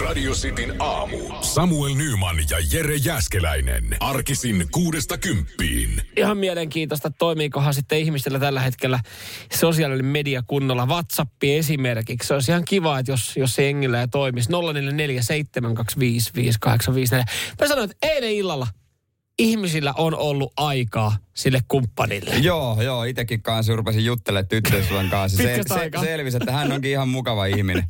Radio Cityn aamu. Samuel Nyman ja Jere Jäskeläinen. Arkisin kuudesta kymppiin. Ihan mielenkiintoista, toimiikohan sitten ihmisillä tällä hetkellä sosiaalinen media kunnolla. WhatsApp esimerkiksi. Se olisi ihan kiva, että jos, jos se jengillä ei toimisi. 0447255854. Mä sanoin, että eilen illalla ihmisillä on ollut aikaa sille kumppanille. Joo, joo, itekin kanssa rupesin juttelemaan tyttöystävän kanssa. Se, se, selvisi, että hän onkin ihan mukava ihminen.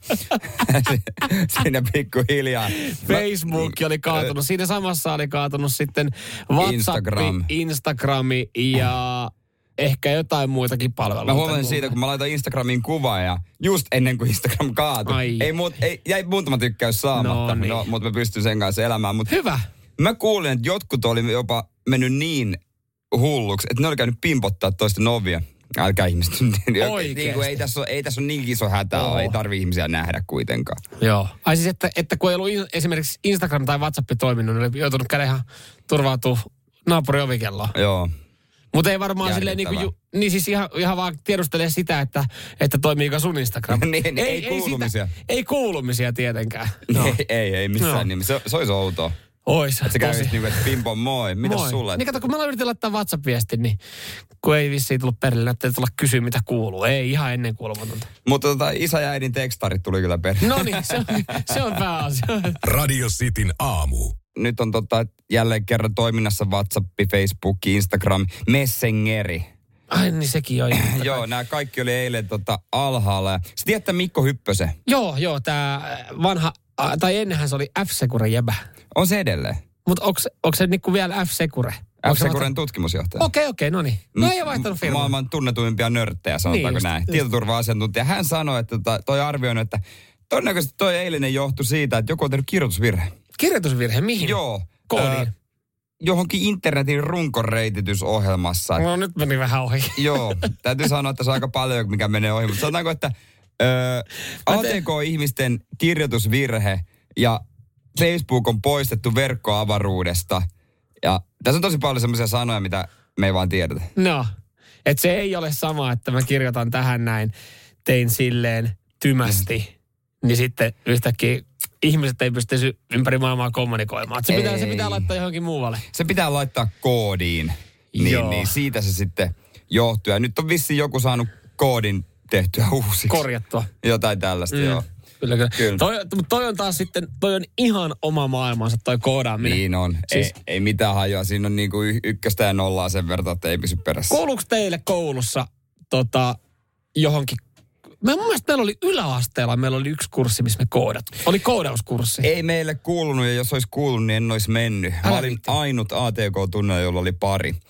Siinä pikkuhiljaa. Facebook oli kaatunut. Siinä samassa oli kaatunut sitten WhatsApp, Instagram. Instagrami ja ehkä jotain muitakin palveluita. Mä huomasin siitä, kun mä laitoin Instagramiin kuvaa ja just ennen kuin Instagram kaatui. Ai. Ei, muut, ei, jäi muutama tykkäys saamatta, No niin. no, mutta mä pystyn sen kanssa elämään. Mutta Hyvä. Mä kuulin, että jotkut oli jopa mennyt niin hulluksi, että ne oli käynyt pimpottaa toisten ovia. Älkää ihmiset. Oikeesti? niin kuin, ei, tässä ole, ei tässä ole niin iso hätä Oo. ole, ei tarvi ihmisiä nähdä kuitenkaan. Joo. Ai siis, että, että kun ei ollut esimerkiksi Instagram tai WhatsApp toiminut, niin oli joutunut käydä ihan turvautua naapurin ovikelloon. Joo. Mutta ei varmaan silleen niin, kuin, niin siis ihan, ihan vaan tiedustelee sitä, että, että toimiiko sun Instagram. Niin, ei kuulumisia. Sitä, ei kuulumisia tietenkään. No. No. Ei, ei, ei missään Joo. nimessä. Se, se olisi outoa. Ois. Että se kävisi niinku, että pimpo moi, mitäs Moi. sulle? Niin kato, kun mä yritin laittaa WhatsApp-viestin, niin kun ei vissiin tullut perille, että tulla kysyä, mitä kuuluu. Ei ihan ennen kuulumatonta. Mutta tota, isä ja äidin tekstarit tuli kyllä perille. No niin, se on, se on pääasia. Radio Cityn aamu. Nyt on tota, jälleen kerran toiminnassa WhatsApp, Facebook, Instagram, Messengeri. Ai niin sekin on. Joo, nämä kaikki oli eilen tota, alhaalla. Sä tiedät Mikko Hyppösen? Joo, joo, tämä vanha, a, tai ennenhän se oli F-Secure jäbä. On se edelleen. Mutta onko se niinku vielä F-Secure? F-Securen tutkimusjohtaja. Okei, okei, no niin. No ei ole vaihtanut firmaa. Maailman tunnetuimpia nörttejä, sanotaanko Niin just, näin. just. Tietoturva-asiantuntija. Hän sanoi, että tota, toi arvioinut, että todennäköisesti toi eilinen johtui siitä, että joku on tehnyt kirjoitusvirhe. Kirjoitusvirhe, mihin? Joo. Koodiin. Ö, johonkin internetin runkoreititysohjelmassa. No nyt meni vähän ohi. Joo, täytyy sanoa, että se on aika paljon, mikä menee ohi. Mutta sanotaanko, että ö, ATK-ihmisten kirjoitusvirhe ja Facebook on poistettu verkkoavaruudesta. Ja tässä on tosi paljon semmoisia sanoja, mitä me ei vaan tiedetä. No, et se ei ole sama, että mä kirjoitan tähän näin, tein silleen tymästi, niin sitten yhtäkkiä ihmiset ei pysty ympäri maailmaa kommunikoimaan. Se, pitää, se pitää laittaa johonkin muualle. Se pitää laittaa koodiin. Niin, Joo. niin siitä se sitten johtuu. Ja nyt on vissiin joku saanut koodin tehtyä uusiksi. Korjattua. Jotain tällaista, mm. joo. Kyllä, kyllä. Kyllä. Toi, mutta toi on taas sitten, toi on ihan oma maailmansa toi koodaaminen. Niin on. Siis-. Ei, ei mitään hajoa. Siinä on niinku ykköstä ja nollaa sen verran, että ei pysy perässä. Kuuluuko teille koulussa tota, johonkin... Mä mun mielestä meillä oli yläasteella, meillä oli yksi kurssi, missä me koodat. Oli koodauskurssi. Ei meille kuulunut ja jos olisi kuulunut, niin en olisi mennyt. Mä Älä olin viitti. ainut ATK-tunnilla, jolla oli pari.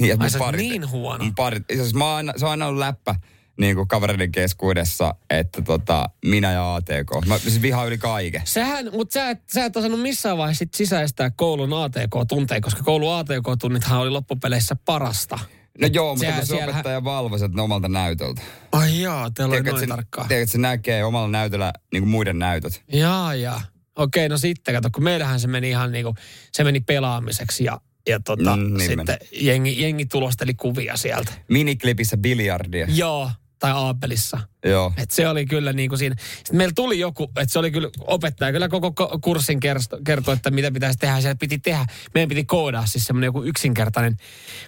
Ja Ai parit- niin huono. Parit, siis mä oon aina, se on aina ollut läppä niin kuin kavereiden keskuudessa, että tota, minä ja ATK. Mä siis vihaan yli kaiken. Sähän, mutta sä et, sä et osannut missään vaiheessa sit sisäistää koulun ATK-tunteja, koska koulun ATK-tunnithan oli loppupeleissä parasta. No joo, mutta kun se opettaja valvoi sen omalta näytöltä. Ai jaa, teillä oli noin tarkkaa. tiedätkö, että se näkee omalla näytöllä niin kuin muiden näytöt. Jaa, jaa. Okei, no sitten kato, kun meillähän se meni ihan niinku, se meni pelaamiseksi ja, ja tota, Mm, niin sitten jengi, jengi tulosteli kuvia sieltä. Miniklipissä biljardia. Joo, tai Aapelissa. Joo. Et se oli kyllä niin kuin siinä. Sitten meillä tuli joku, että se oli kyllä opettaja, kyllä koko ko- kurssin kertoi, että mitä pitäisi tehdä. Siellä piti tehdä, meidän piti koodaa siis semmoinen joku yksinkertainen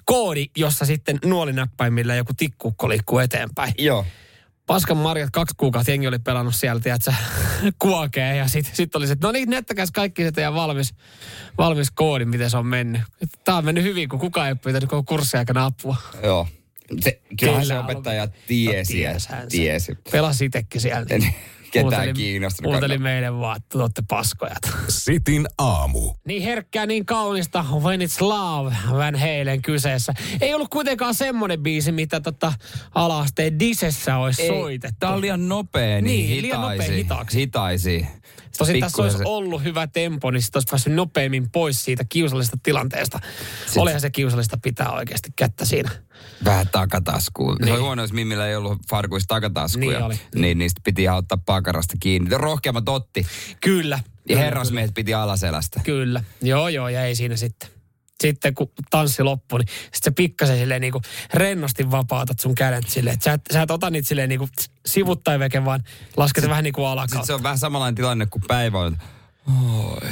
koodi, jossa sitten nuolinäppäimillä joku tikkukko liikkuu eteenpäin. Joo. Paskan marjat kaksi kuukautta jengi oli pelannut sieltä, että kuokee ja sitten sit oli se, että no niin, näyttäkääs kaikki se teidän valmis, valmis koodi, miten se on mennyt. Tämä on mennyt hyvin, kun kukaan ei pyytänyt koko kurssin aikana apua. Joo. Se, kyllähän se Kyllä opettaja tiesi. No, se. tiesi. Pelasi itsekin siellä. Niin Ketään kiinnostunut. Huuteli meille vaan, että te olette paskojat. Cityn aamu. Niin herkkää, niin kaunista, When It's Love, Van Halen kyseessä. Ei ollut kuitenkaan semmoinen biisi, mitä tota ala-asteen disessä olisi soitettu. Tää on liian nopea, niin, Niin, hitaisi. liian nopea hitaaksi. Hitaisi. Tosin tässä olisi ollut hyvä tempo, niin sitten olisi päässyt nopeammin pois siitä kiusallisesta tilanteesta. Olihan se kiusallista pitää oikeasti kättä siinä. Vähän takataskuun. Niin. Se Niin. oli huono, jos Mimmillä ei ollut farkuissa takataskuja. Niin oli. Niin niistä piti ottaa pakarasta kiinni. Rohkeammat otti. Kyllä. Ja Kyllä, herrasmiehet piti alaselästä. Kyllä. Joo, joo, ja ei siinä sitten. sitten kun tanssi loppui, niin sitten se pikkasen silleen niin kuin rennosti vapautat sun kädet silleen, sä et, sä et ota niitä silleen niin kuin sivuttain veke, vaan lasket vähän niin kuin Sitten alakautta. se on vähän samanlainen tilanne kuin päivä on. Oi.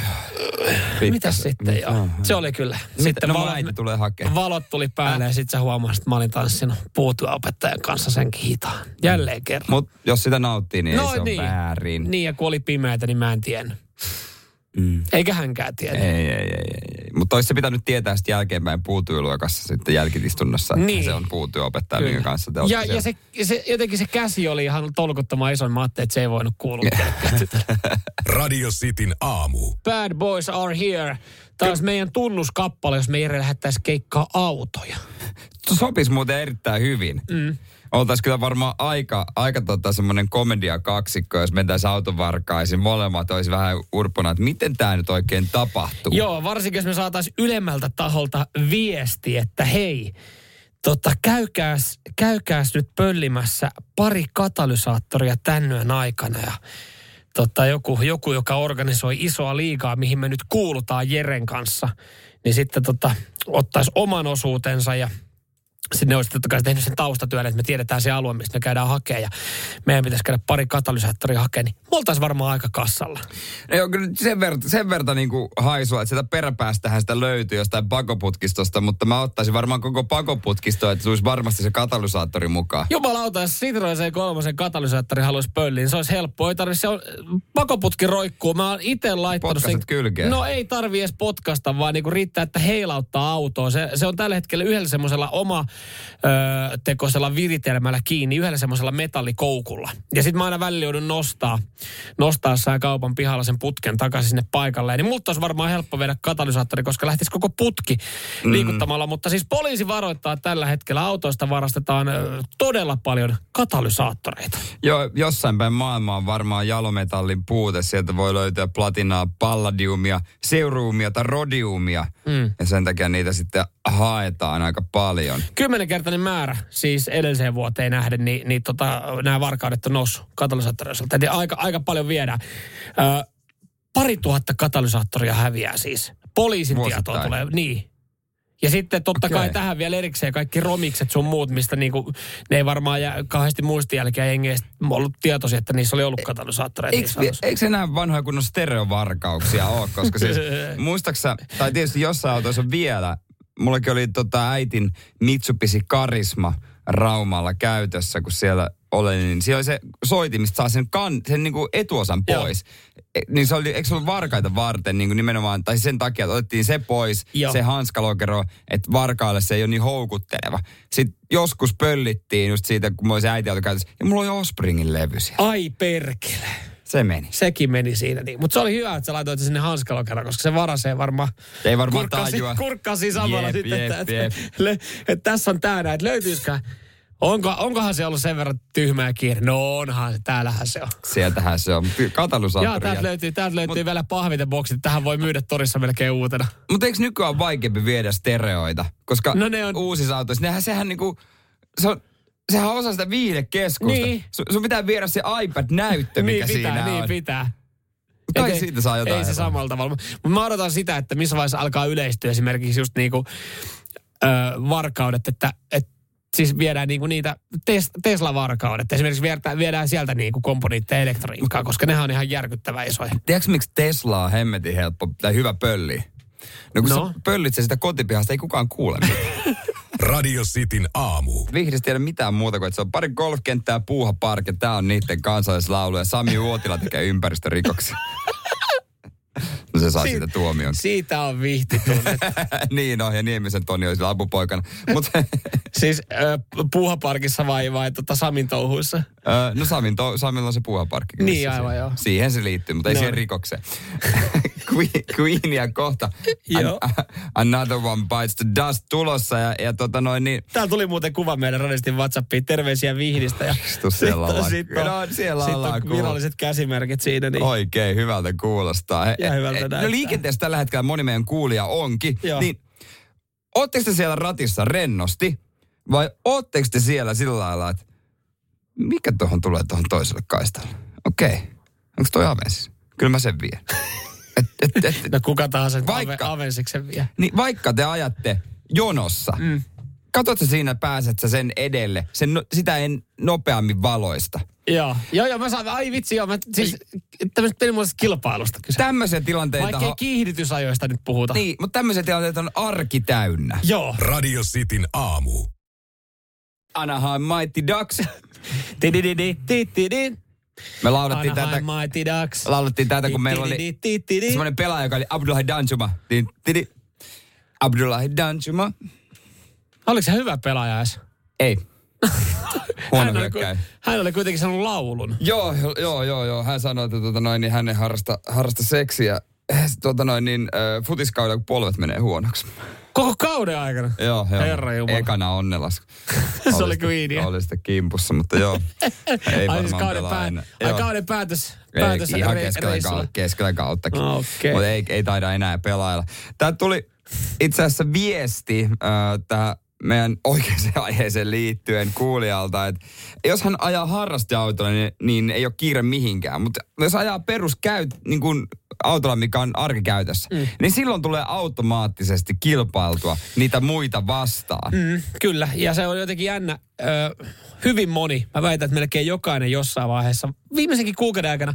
Mitäs sitten joo? Se oli kyllä. Sitten no äiti tulee hakemaan. valot tuli päälle ja sitten sä huomasit, että mä olin tanssinut puutyöopettajan kanssa sen hitaan. Jälleen kerran. Mutta jos sitä nauttii, niin ei se ole väärin. Niin, ja kun oli pimeätä, niin mä en tiennyt. Mm. Eikä hänkään tiennyt. Ei, ei, ei, ei, ei. Mutta olisi se pitänyt tietää sitten jälkeenpäin puutyöluokassa sitten jälkitistunnossa, että Niin. se on puutyöopettaja, Kyllä. minkä kanssa te Ja, ja se, se, jotenkin se käsi oli ihan tolkuttoman ison. Mä ajattelin, että se ei voinut kuulua. Radio Cityn aamu. Bad Boys Are Here. Tämä olisi meidän tunnuskappale, jos me Jere lähettäisiin keikkaa autoja. Sopisi muuten erittäin hyvin. Mm. Oltaisiin kyllä varmaan aika, aika tota semmoinen komedia kaksikko, jos mentäisiin autovarkaisiin. Molemmat olisi vähän urpona, että miten tämä nyt oikein tapahtuu. Joo, varsinkin jos me saataisiin ylemmältä taholta viesti, että hei, tota, käykääs, käykääs nyt pöllimässä pari katalysaattoria tän yön aikana ja tota, joku, joku, joka organisoi isoa liigaa, mihin me nyt kuulutaan Jeren kanssa, niin sitten tota, ottaisi oman osuutensa ja sinne olisi totta kai tehnyt sen taustatyön, että me tiedetään se alue, mistä me käydään hakemaan ja meidän pitäisi käydä pari katalysaattoria hakemaan, niin me oltaisiin varmaan aika kassalla. No Joo, kyllä sen verta, sen verta niin kuin haisua, että sieltä peräpäästähän sitä löytyy jostain pakoputkistosta, mutta mä ottaisin varmaan koko pakoputkistoa, että se olisi varmasti se katalysaattori mukaan. Jumalauta, jos Citroen C3 katalysaattori haluaisi pölliin, se olisi helppoa. Ei tarvitse, se on, pakoputki roikkuu. Mä oon itse laittanut Potkastat kylkeen. No ei tarvi edes potkasta, vaan niinku riittää, että heilauttaa autoa. Se, se on tällä hetkellä yhdellä semmoisella oma ö, tekoisella viritelmällä kiinni, yhdellä semmoisella metallikoukulla. Ja sitten mä aina välillä joudun nostaa, nostaa saa kaupan pihalla sen putken takaisin sinne paikalle. Niin multa olisi varmaan helppo viedä katalysaattori, koska lähtisi koko putki liikuttamalla. Mutta siis poliisi varoittaa että tällä hetkellä autoista varastetaan todella paljon katalysaattoreita. Joo, jossain päin maailmaa on varmaan jalometallin puute. Sieltä voi löytyä platinaa, palladiumia, seuruumia tai rodiumia. Mm. Ja sen takia niitä sitten haetaan aika paljon. Kymmenenkertainen määrä, siis edelliseen vuoteen nähden, niin, niin tota, nämä varkaudet on noussut katalysaattoriosalta. Eli aika, aika paljon viedään. Ö, pari tuhatta katalysaattoria häviää siis. Poliisin Vuosittain. tietoa tulee, niin. Ja sitten totta Okei. kai tähän vielä erikseen kaikki romikset sun muut, mistä niinku, ne ei varmaan jää kauheasti muistijälkeä jengi ei ollut tietoisia, että niissä oli ollut katalysaattoreita. Eikö, eikö enää vanhoja kunnon stereovarkauksia ole? Koska siis, muistaaksä, tai tietysti jossain autoissa on vielä, mullakin oli tota äitin Mitsubishi Karisma Raumalla käytössä, kun siellä oli, niin siellä oli se soiti, mistä saa sen, kan, sen niin kuin etuosan pois. E, niin se oli, eikö se ollut varkaita varten niin kuin nimenomaan, tai sen takia, että otettiin se pois, Joo. se hanskalokero, että varkaille se ei ole niin houkutteleva. Sitten joskus pöllittiin just siitä, kun mulla oli se äiti auto käytössä, ja mulla oli Osspringin levy siellä. Ai perkele. Se meni. Sekin meni siinä. Niin. Mutta se oli hyvä, että sä laitoit sinne hanskalokera, koska se varasee varmaan Ei varmaan kurkkasi, tajua. kurkkasi samalla Jep, sitten, jep, että, että, jep. le, että tässä on tää että löytyisikö Onko, onkohan se ollut sen verran tyhmä ja kiire? No onhan se, täällähän se on. Sieltähän se on. Jaa, Katalysaattori. täältä löytyy, täältä löytyy Mut, vielä pahviteboksit. Tähän voi myydä torissa melkein uutena. Mutta eikö nykyään ole vaikeampi viedä stereoita? Koska No ne on- uusissa autoissa, nehän sehän niinku, se on, sehän on osa sitä viihdekeskusta. Niin. Sun, sun pitää viedä se iPad-näyttö, mikä niin pitää, siinä niin on. pitää. Kai Et siitä saa jotain Ei se samalla tavalla. Mutta mä odotan sitä, että missä vaiheessa alkaa yleistyä esimerkiksi just niinku ö, varkaudet, että et, siis viedään niinku niitä tes, Tesla-varkaudet. Esimerkiksi viedään, viedään sieltä niinku komponentteja elektroniikkaa, koska nehän on ihan järkyttävän isoja. Tiedätkö miksi Tesla on hemmetin helppo tai hyvä pölli? No kun No. sä pöllit sen sitä kotipihasta, ei kukaan kuule mitään. Radio Cityn aamu. Vihdistä ei ole mitään muuta kuin, että se on pari golfkenttää, puuhapark ja tää on niiden kansallislaulu ja Sami Uotila tekee ympäristörikoksia. se saa siitä tuomion. Siitä on vihti niin on, ja Niemisen Toni oli sillä apupoikana. Mutta siis ö, puuhaparkissa vai, vai tota Samin touhuissa? no Samin to, Samilla on se puuhaparkki. Niin, aivan se, joo. Siihen se liittyy, mutta ei No. siihen rikokseen. Queen, Queenia kohta. Joo. An, another one bites the dust tulossa. Ja, ja tota noin niin, Täällä tuli muuten kuva meidän radistin WhatsAppiin. Terveisiä vihdistä. Ja siellä ollaan. sit on, No, siellä sit on kuullut. viralliset käsimerkit siinä. Niin. Oikein hyvältä kuulostaa. He- Ja hyvältä he- näyttää. No liikenteessä tällä hetkellä moni meidän kuulija onkin. Joo. Niin, ootteko te siellä ratissa rennosti vai ootteko te siellä sillä lailla, että mikä tuohon tulee tuohon toiselle kaistalle? Okei. Onko toi avensis? Kyllä mä sen vien. Et, et, et, No kuka tahansa Vaikka- Vaikka. Avensiksen vie. niin vaikka te ajatte jonossa, mm. Katsot sä siinä pääset sä sen edelle, sen, no, sitä en nopeammin valoista. Joo, joo, joo, mä saan, ai vitsi, joo, mä, siis tämmöistä pelimuotoisesta kilpailusta kyse. Tämmöisiä tilanteita... Vaikka ei kiihdytysajoista nyt puhuta. Niin, mutta tämmöisiä tilanteita on arki täynnä. Joo. Radio Cityn aamu. Anaheim Mighty Ducks. Tidididi. Me laulettiin tätä, Anaheim Mighty Ducks. laulettiin tätä, kun meillä oli semmoinen pelaaja, joka oli Abdullahi Danjuma. Abdullahi Danjuma. Oliko se hyvä pelaaja edes? Ei. Huono hän, oli, hän oli kuitenkin sanonut laulun. Joo, joo, joo, joo. Hän sanoi, että tota noin, niin hän ei harrasta, harrasta seksiä tota noin, niin, äh, futiskaudella, kun polvet menee huonoksi. Koko kauden aikana. Joo, joo. Herra Jumala. Ekana onnelas. Se oli Queenia. Oli sitten kimpussa, mutta joo. Ei Ai siis kauden, pää, ai kauden päätös, Ei, päätös ihan re- keskellä, kautta, keskellä kauttakin. Okei. Mutta ei, ei taida enää pelailla. Tää tuli itse asiassa viesti äh, tähän meidän oikeaan aiheeseen liittyen kuulijalta, että jos hän ajaa harrasteautolla, niin, niin ei ole kiire mihinkään. Mutta jos ajaa peruskäyt, niin kuin autolla, mikä on arkikäytössä, mm. niin silloin tulee automaattisesti kilpailtua niitä muita vastaan. Mm. Kyllä, ja se on jotenkin jännä. Ö, hyvin moni, mä väitän, että melkein jokainen jossain vaiheessa, viimeisenkin kuukauden aikana,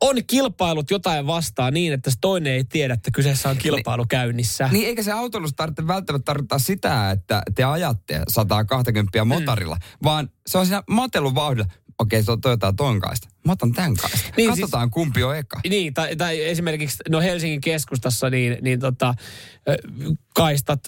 on kilpailut jotain vastaan niin, että se toinen ei tiedä, että kyseessä on kilpailu käynnissä. Niin eikä se autolus tarvitse välttämättä tarkoittaa sitä, että te ajatte 120 motorilla, mm. vaan se on siinä matelun vauhdilla. Okei, se on Toyota ton kaista. Mä otan tämän kaista. Niin, Niin, Katsotaan siis, kumpi on eka. Niin, tai, tai esimerkiksi no Helsingin keskustassa niin, niin tota, kaistat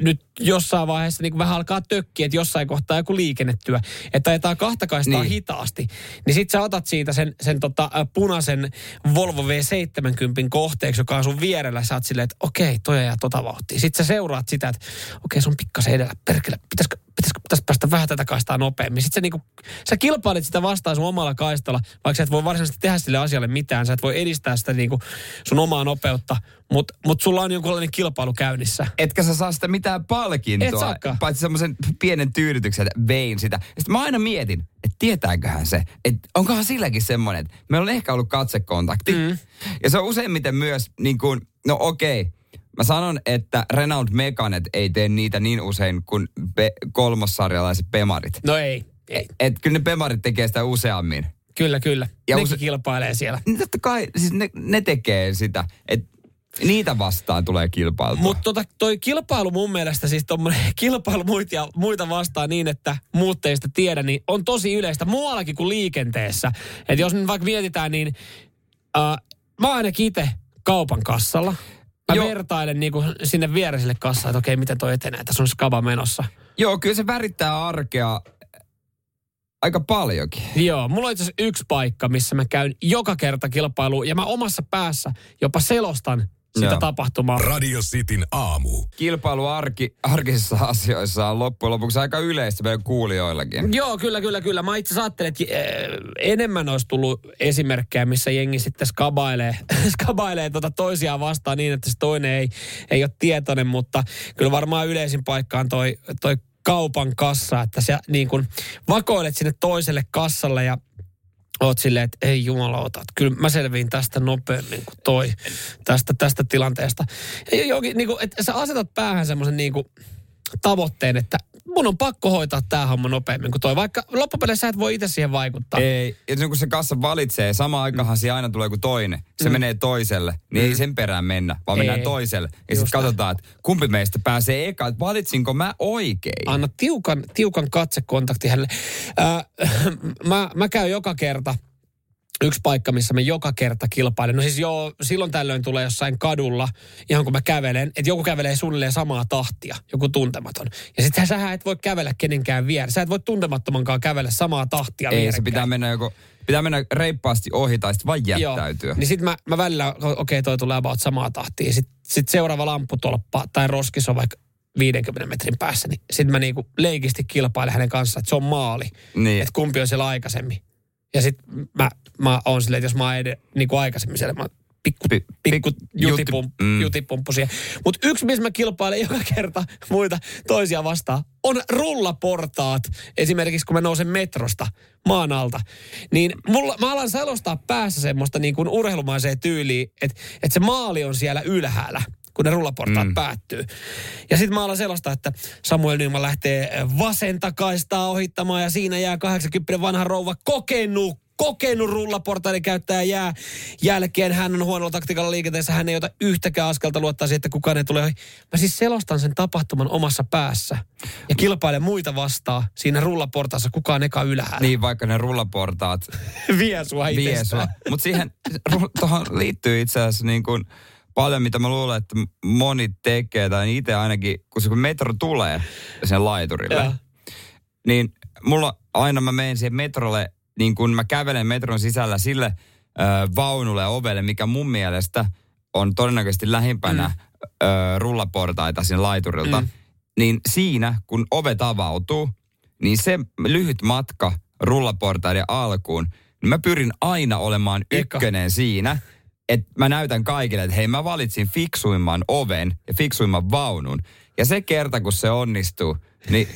nyt jossain vaiheessa niin vähän alkaa tökkiä, että jossain kohtaa joku liikennetyö, että ajetaan kahta kaistaa Niin. hitaasti, niin sit sä otat siitä sen, sen tota, punaisen Volvo V70 kohteeksi, joka on sun vierellä, sä oot silleen, että okei, toi ajaa tota vauhtia. Sitten sä seuraat sitä, että okei, se on pikkasen edellä, perkele, pitäisikö, pitäisikö pitäisi päästä vähän tätä kaistaa nopeammin. Sitten sä, niinku, sä kilpailet sitä vastaan sun omalla kaistalla, vaikka sä et voi varsinaisesti tehdä sille asialle mitään. Sä et voi edistää sitä niinku sun omaa nopeutta, mutta mut sulla on jonkunlainen kilpailu käynnissä. Etkä sä saa sitä mitään Et palkintoa, paitsi semmoisen pienen tyydytyksen, että vein sitä. Sitten mä aina mietin, että tietääköhän se, että onkohan silläkin semmoinen, että meillä on ehkä ollut katsekontakti. Mm. Ja se on useimmiten myös niin kuin, no okei, Mä sanon, että Renault Meganet ei tee niitä niin usein kuin be- kolmossarjalaiset Pemarit. No ei, ei. Et kyllä ne Pemarit tekee sitä useammin. Kyllä, kyllä. Ja Nekin use- kilpailee siellä. Niin totta kai, siis ne, ne tekee sitä, että niitä vastaan tulee kilpailtua. Mutta tota, toi kilpailu mun mielestä, siis kilpailu muita, ja, muita vastaan niin, että muut ei sitä tiedä, niin on tosi yleistä muuallakin kuin liikenteessä. Että jos nyt vaikka mietitään, niin äh, mä oon ainakin itse kaupan kassalla. Mä Joo. vertailen niinku sinne viereiselle kassaan, että okei, miten toi etenee, tässä on skaba menossa. Joo, kyllä se värittää arkea aika paljonkin. Joo, mulla on itse yksi paikka, missä mä käyn joka kerta kilpailuun ja mä omassa päässä jopa selostan sitä Joo. tapahtumaa. Radio Cityn aamu. Kilpailu arki, arkisissa asioissa on loppujen lopuksi aika yleistä meidän kuulijoillakin. Joo, kyllä, kyllä, kyllä. Mä itse asiassa ajattelin, että eh, enemmän olisi tullut esimerkkejä, missä jengi sitten skabailee, skabailee tota toisiaan vastaan niin, että se toinen ei, ei ole tietoinen, mutta kyllä varmaan yleisin paikka on toi, toi kaupan kassa, että sä niin kuin vakoilet sinne toiselle kassalle ja oot silleen, että ei jumalauta, että kyllä mä selviin tästä nopeammin kuin toi tästä, tästä tilanteesta. Ja jokin, niin kuin, että sä asetat päähän semmoisen niin tavoitteen, että mun on pakko hoitaa tämä homma nopeammin kuin toi. Vaikka loppupeleissä sä et voi itse siihen vaikuttaa. Ei, ja kun se kassa valitsee, sama aikahan siinä aina tulee kuin toinen. Se mm. menee toiselle, niin mm. ei sen perään mennä, vaan Ei. mennään toiselle. Ja sitten katsotaan, että kumpi meistä pääsee eka, että valitsinko mä oikein. Anna tiukan, tiukan katsekontakti hänelle. Äh, mä, mä käyn joka kerta yksi paikka, missä mä joka kerta kilpailen. No siis joo, silloin tällöin tulee jossain kadulla, ihan kun mä kävelen, että joku kävelee suunnilleen samaa tahtia, joku tuntematon. Ja sitten sä et voi kävellä kenenkään vieressä. Sä et voi tuntemattomankaan kävellä samaa tahtia Ei, se vierekkäin. pitää mennä joko, pitää mennä reippaasti ohi tai sitten vaan jättäytyä. Joo. Niin sitten mä, mä välillä, okei okay, toi tulee about samaa tahtia. Sitten sit seuraava lampputolppa tai roskis on vaikka 50 metrin päässä, niin sitten mä niinku leikisti kilpailen hänen kanssaan, että se on maali. Niin. Että kumpi on siellä aikaisemmin. Ja sitten mä, mä oon silleen, että jos mä oon ed- niinku aikaisemmin siellä, mä pikku, Pi- pikku pik- jutipum, juti- mm. jutipumppusia. Mutta yksi, missä mä kilpailen joka kerta muita toisia vastaan, on rullaportaat. Esimerkiksi kun mä nousen metrosta maan alta. Niin mulla, mä alan selostaa päässä semmoista niin kuin urheilumaiseen tyyliin, että, että se maali on siellä ylhäällä kun ne rullaportaat mm. päättyy. Ja sitten mä alan selostaa, että Samuel Nyman lähtee vasentakaistaa ohittamaan ja siinä jää 80 vanha rouva kokenut kokenut rullaportaiden käyttäjä jää jälkeen. Hän on huonolla taktiikalla liikenteessä. Hän ei ota yhtäkään askelta luottaa siihen, että kukaan ei tule. Mä siis selostan sen tapahtuman omassa päässä. Ja kilpailen muita vastaan siinä rullaportaassa. Kukaan eka ylhäällä. Niin, vaikka ne rullaportaat vie sua vie sua. Mutta siihen tuohon liittyy itse asiassa niin kuin paljon, mitä mä luulen, että moni tekee, tai itse ainakin, kun se kun metro tulee sen laiturille, Joo. niin mulla aina mä menen siihen metrolle, niin kun mä kävelen metron sisällä sille ö, vaunulle ja ovelle, mikä mun mielestä on todennäköisesti lähimpänä mm. ö, rullaportaita siinä laiturilta, Mm. niin siinä, kun ovet avautuu, niin se lyhyt matka rullaportaiden alkuun, niin mä pyrin aina olemaan Eka. ykkönen siinä, että mä näytän kaikille, että hei mä valitsin fiksuimman oven ja fiksuimman vaunun. Ja se kerta, kun se onnistuu, niin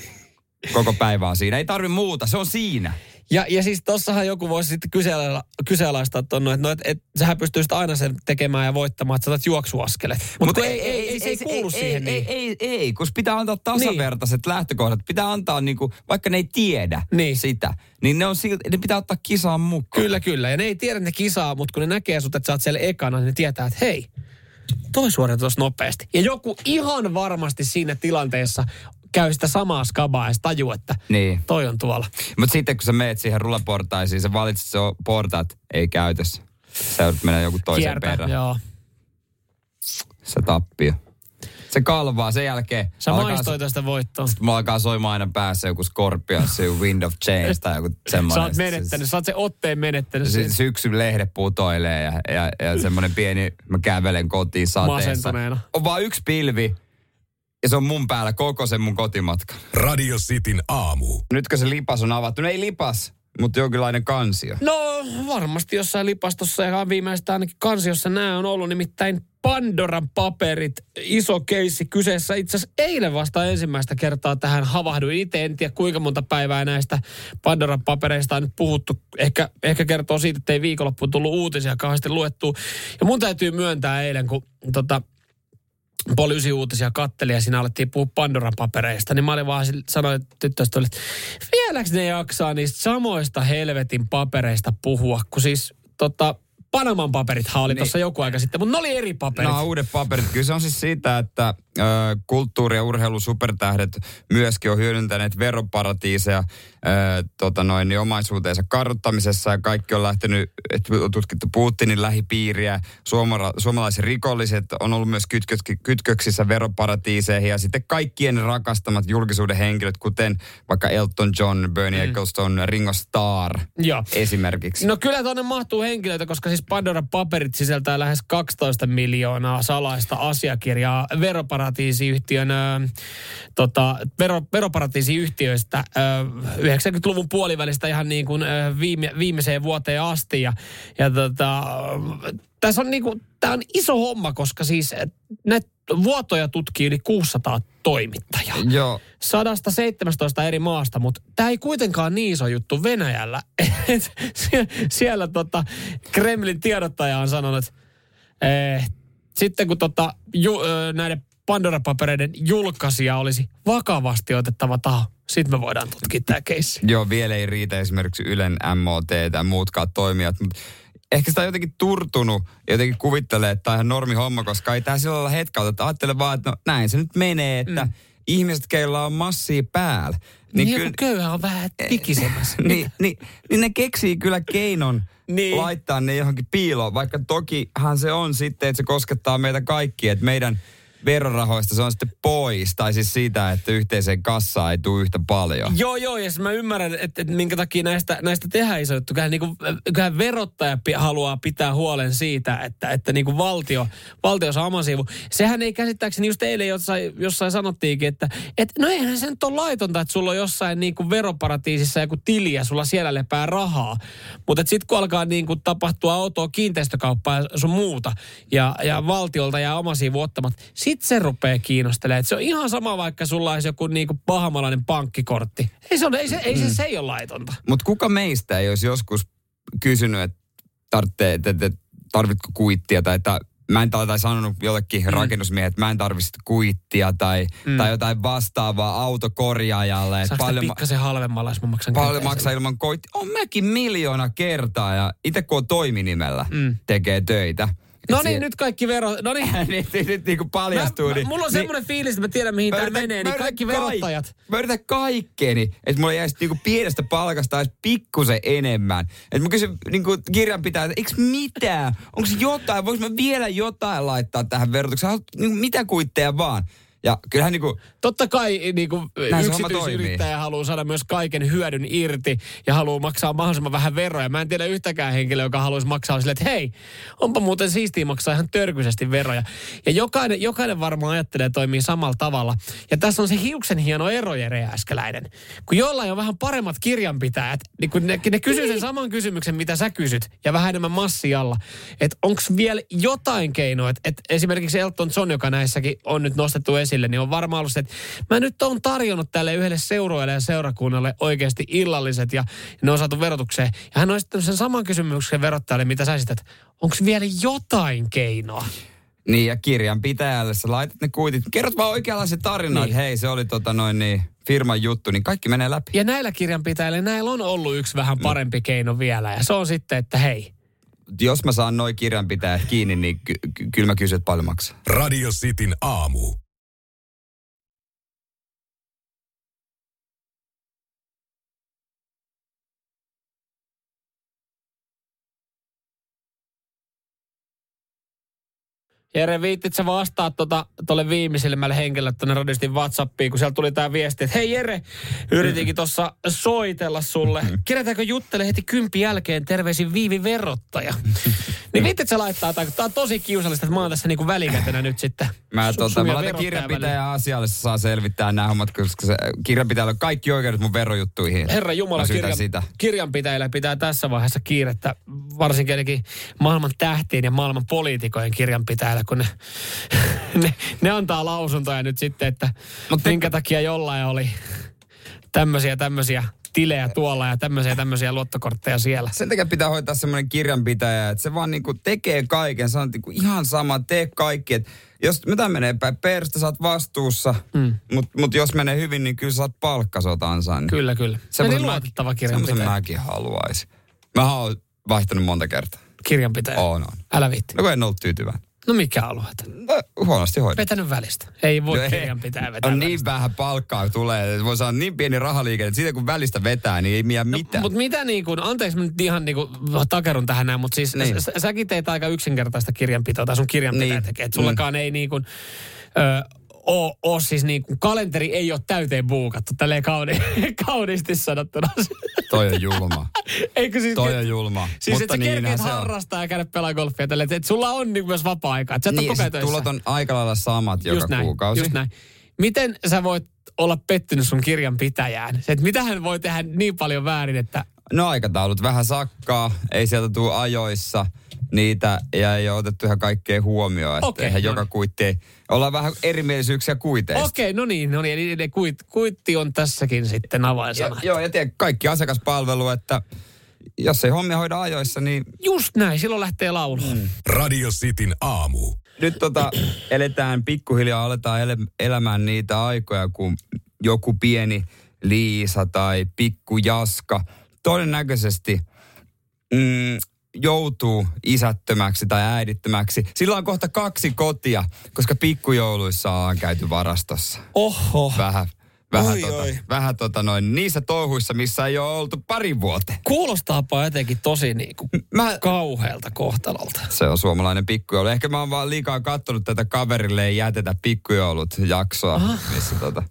koko päivä on siinä. Ei tarvi muuta, se on siinä. Ja, ja siis tossahan joku voisi sitten kyseenala, kyseenalaistaa tuon, että no, et, et, sähän pystyisit aina sen tekemään ja voittamaan, että sä otat juoksuaskelet. Mutta ei, ei, ei, se ei kuulu ei, siihen ei, niin. ei, ei, ei, kun pitää antaa tasavertaiset lähtökohdat. Pitää antaa niinku, vaikka ne ei tiedä Niin. sitä, niin ne, on ne pitää ottaa kisaan mukaan. Kyllä, kyllä. Ja ne ei tiedä, ne kisaa, mutta kun ne näkee sut, että sä oot siellä ekana, niin ne tietää, että hei, toi suoriutuu tossa nopeasti. Ja joku ihan varmasti siinä tilanteessa käy sitä samaa skabaa ja se tajuu, että Niin. toi on tuolla. Mutta sitten kun sä meet siihen rullaportaisiin, sä valitset se portaat, ei käytössä. Sä joudut mennä joku toisen Kiertä, perään. joo. Se tappio. Se kalvaa, sen jälkeen... Sä maistoit tästä voittoa. Mulla alkaa soimaan aina päässä joku Scorpions, joku Wind of Change tai joku semmoinen. Sä oot menettänyt, sä oot sen otteen menettänyt. Se, siinä. se syksyn lehde putoilee ja, ja, ja semmoinen pieni, mä kävelen kotiin sateessa. Masentuneena. On vaan yksi pilvi ja se on mun päällä koko sen mun kotimatka. Radio Cityn aamu. Nytkö se lipas on avattu? No ei lipas, mutta jonkinlainen kansio. No varmasti jossain lipastossa ja viimeistä ainakin kansiossa nämä on ollut nimittäin Pandoran paperit, iso keissi kyseessä. Itse asiassa eilen vasta ensimmäistä kertaa tähän havahduin itse. En tiedä kuinka monta päivää näistä Pandoran papereista on nyt puhuttu. Ehkä, ehkä kertoo siitä, että ei viikonloppuun tullut uutisia kauheasti luettua. Ja mun täytyy myöntää eilen, kun tota, poliisiuutisia katteli ja siinä alettiin puhua Pandoran papereista, niin mä olin vaan sanoin tyttöystävälle, että vieläks ne jaksaa niistä samoista helvetin papereista puhua, kun siis tota, Panaman paperithan oli Niin. tuossa joku aika sitten, mutta ne oli eri paperit. On uudet paperit. Kyllä se on siis siitä, että kulttuuri- ja urheilusupertähdet myöskin on hyödyntäneet veroparatiiseja tota noin, niin omaisuutensa kartuttamisessa ja kaikki on lähtenyt, että on tutkittu Putinin lähipiiriä. Suomala, suomalaiset rikolliset on ollut myös kytkö, kytköksissä veroparatiiseihin ja sitten kaikkien rakastamat julkisuuden henkilöt, kuten vaikka Elton John, Bernie mm. Ecclestone, Ringo Starr Joo. esimerkiksi. No kyllä tuonne mahtuu henkilöitä, koska siis Pandoran paperit sisältää lähes 12 miljoonaa salaista asiakirjaa veroparatiisiyhtiön, ö, tota, vero, veroparatiisiyhtiöistä ö, 90-luvun puolivälistä ihan niin kuin ö, viime, viimeiseen vuoteen asti. Ja, ja tota, tässä on niin kuin, tämä on iso homma, koska siis näitä vuotoja tutkii yli 600 toimittajaa. Joo. 117 eri maasta, mutta tämä ei kuitenkaan niin iso juttu Venäjällä. Sie- siellä tota Kremlin tiedottaja on sanonut, että eh, sitten kun tota, ju, näiden Pandora-papereiden julkaisija olisi vakavasti otettava taho, sitten me voidaan tutkia tämä keissi. Joo, vielä ei riitä esimerkiksi Ylen MOT tai muutkaan toimijat, mutta ehkä sitä on jotenkin turtunut ja jotenkin kuvittelee, että tämä on ihan normi homma, koska ei tämä sillä lailla hetkauta, että ajattele vaan, että no näin se nyt menee, että mm. ihmiset, keillä on massia päällä. Niin, niin joku köyhä on vähän tikisemässä. niin, niin, niin ne keksii kyllä keinon Niin. laittaa ne johonkin piiloon, vaikka tokihan se on sitten, että se koskettaa meitä kaikkia, että meidän verorahoista se on sitten pois. Tai siis siitä, että yhteiseen kassaan ei tule yhtä paljon. Joo, joo, ja mä ymmärrän, että, että minkä takia näistä, näistä tehdään iso juttu. Kyllähän, niin kuin, kyllähän verottaja haluaa pitää huolen siitä, että, että niin kuin valtio, valtio saa oman sivu. Sehän ei käsittääkseni just eilen jossain, jossain sanottiinkin, että, että no eihän se nyt ole laitonta, että sulla on jossain niin kuin veroparatiisissa joku tili ja sulla siellä lepää rahaa. Mutta sitten kun alkaa niin kuin tapahtua autoa kiinteistökauppaa ja sun muuta, ja, ja valtiolta jää oma sivu ottamat, sitten se rupeaa kiinnostelemaan. Et se on ihan sama, vaikka sulla olisi joku niin kuin pahamalainen pankkikortti. Ei se, ole, ei se, ei se, se ei ole laitonta. Mutta kuka meistä ei olisi joskus kysynyt, että tarvitsee, että, että tarvitko kuittia tai että mä en tai sanonut jollekin mm. rakennusmiehet, että mä en tarvitse kuittia tai, mm. tai jotain vastaavaa autokorjaajalle. Saanko paljon pikkasen halvemmalla, jos mä maksan Paljon maksaa ilman koitti. On mäkin miljoona kertaa ja itse kun on toiminimellä, mm. tekee töitä. No niin, nyt kaikki vero... No niin. nyt, nyt, nyt niin kuin paljastuu. Mä, niin, mulla on niin, semmoinen fiilis, että mä tiedän mihin tämä menee, niin kaikki verottajat. Kaik, mä yritän kaikkeeni, että mulla jäisi niin kuin pienestä palkasta edes pikkusen enemmän. Että mä kysyn niin kuin kirjanpitäjältä, eikö mitään? Onko jotain? Voinko mä vielä jotain laittaa tähän verotukseen? Niin mitä kuitteja vaan? Ja kyllähän niin kuin, Totta kai niin kuin yksityisyrittäjä haluaa saada myös kaiken hyödyn irti ja haluaa maksaa mahdollisimman vähän veroja. Mä en tiedä yhtäkään henkilöä, joka haluaisi maksaa sille, että hei, onpa muuten siistiä maksaa ihan törkyisesti veroja. Ja jokainen, jokainen varmaan ajattelee toimii samalla tavalla. Ja tässä on se hiuksen hieno ero, Jere Äskeläinen. Kun jollain on vähän paremmat kirjanpitäjät, niin kun ne, ne kysyy sen saman kysymyksen, mitä sä kysyt, ja vähän enemmän massi alla. Että onko vielä jotain keinoa, että et esimerkiksi Elton John, joka näissäkin on nyt nostettu esiin, esille, niin on varmaan ollut se, että mä nyt on tarjonnut tälle yhdelle seurueelle ja seurakunnalle oikeasti illalliset ja ne on saatu verotukseen. Ja hän on esittänyt sen saman kysymyksen verottajalle, mitä sä esität. Onko vielä jotain keinoa? Niin, ja kirjanpitäjälle sä laitat ne kuitit. Kerrot vaan oikeanlaisen tarinan, niin. että hei, se oli tota noin niin, firman juttu, niin kaikki menee läpi. Ja näillä kirjanpitäjillä, näillä on ollut yksi vähän parempi no. keino vielä, ja se on sitten, että hei, jos mä saan noin kirjanpitäjät kiinni, niin ky- ky- kyllä mä kysyn, että paljon maksaa. Radio Cityn aamu. Jere, viittit sä vastaa tuota, tuolle viimeisimmälle henkilölle tuonne radistin Whatsappiin, kun siellä tuli tämä viesti, että hei Jere, yritinkin tuossa soitella sulle. Kerätäänkö juttele heti kympi jälkeen terveisin Viivi verottaja? niin viittit sä laittaa, tämä on tosi kiusallista, että mä oon tässä niinku välikätenä nyt sitten. Mä, tota, mä laitan kirjanpitäjä asialle, se saa selvittää nämä hommat, koska se kirjanpitäjällä on kaikki oikeudet mun verojuttuihin. Herra Jumala, kirjan, sitä. kirjanpitäjällä pitää tässä vaiheessa kiirettä, varsinkin maailman tähtien ja maailman poliitikojen kirjanpitäjällä kun ne, ne, ne antaa lausuntoja nyt sitten, että Mutta minkä takia jollain oli tämmöisiä tämmöisiä tilejä tuolla ja tämmöisiä tämmöisiä luottokortteja siellä. Sen takia pitää hoitaa semmoinen kirjanpitäjä, että se vaan niinku tekee kaiken. Se on niinku ihan sama, tee kaikki. Et jos mitä menee päin perstä, sä oot vastuussa, mm. mutta mut jos menee hyvin, niin kyllä sä oot palkkasot ansainnut. Kyllä, kyllä. Semmoisen luotettava kirjanpitäjä. Semmoisen mäkin haluaisin. Mä oon vaihtanut monta kertaa. Kirjanpitäjä? On, on. Älä viitti. No kun en ollut tyytyväinen. No mikä alueet? No, huonosti hoidettu. Vetänyt välistä. Ei voi no, kirjan pitää vetää On niin välistä. niin vähän palkkaa tulee. Voi saada niin pieni rahaliike, että siitä kun välistä vetää, niin ei mie no, mitään. Mutta mitä niin kuin, anteeksi nyt ihan niin kuin takerun tähän näin, mutta siis niin. sä, säkin teet aika yksinkertaista kirjanpitoa, tai sun kirjanpitäjä niin. tekee. Että sullakaan mm. ei niin kuin, ö, oo, oo siis niin kuin, kalenteri ei ole täyteen buukattu, tälleen kauni, kauniisti sanottuna. Toi on julma. Eikö siis, Toi on julma. Siis Mutta että sä kerkeet harrastaa ja käydä pelaa golfia tälle, että, että sulla on niin myös vapaa-aikaa. Että sä niin, sit tulot on aika lailla samat just joka näin, kuukausi. Just näin. Miten sä voit olla pettynyt sun kirjanpitäjään? Se, että mitä hän voi tehdä niin paljon väärin, että... No aikataulut vähän sakkaa, ei sieltä tule ajoissa niitä ja ei ole otettu ihan kaikkea huomioon. Että okay, no joka niin. kuitti ei, ollaan vähän erimielisyyksiä kuiteista. Okei, okay, no niin, no niin, eli kuit, kuitti on tässäkin sitten avainsana. Ja, joo, ja tiedä, kaikki asiakaspalvelu, että jos ei hommia hoida ajoissa, niin... Just näin, silloin lähtee laulu. Mm. Radio Cityn aamu. Nyt tota, eletään pikkuhiljaa, aletaan ele, elämään niitä aikoja, kun joku pieni Liisa tai pikku Jaska todennäköisesti mm, joutuu isättömäksi tai äidittömäksi. Sillä on kohta kaksi kotia, koska pikkujouluissa on käyty varastossa. Oho. Vähän vähän, Oi, tota, oi. vähän tota noin, niissä touhuissa, missä ei ole oltu pari vuoteen. Kuulostaapa jotenkin tosi niinku Mä, kauhealta kohtalolta. se on suomalainen pikkujoulu. Ehkä mä oon vaan liikaa kattonut tätä kaverille ei jätetä pikkujoulut jaksoa, missä tota,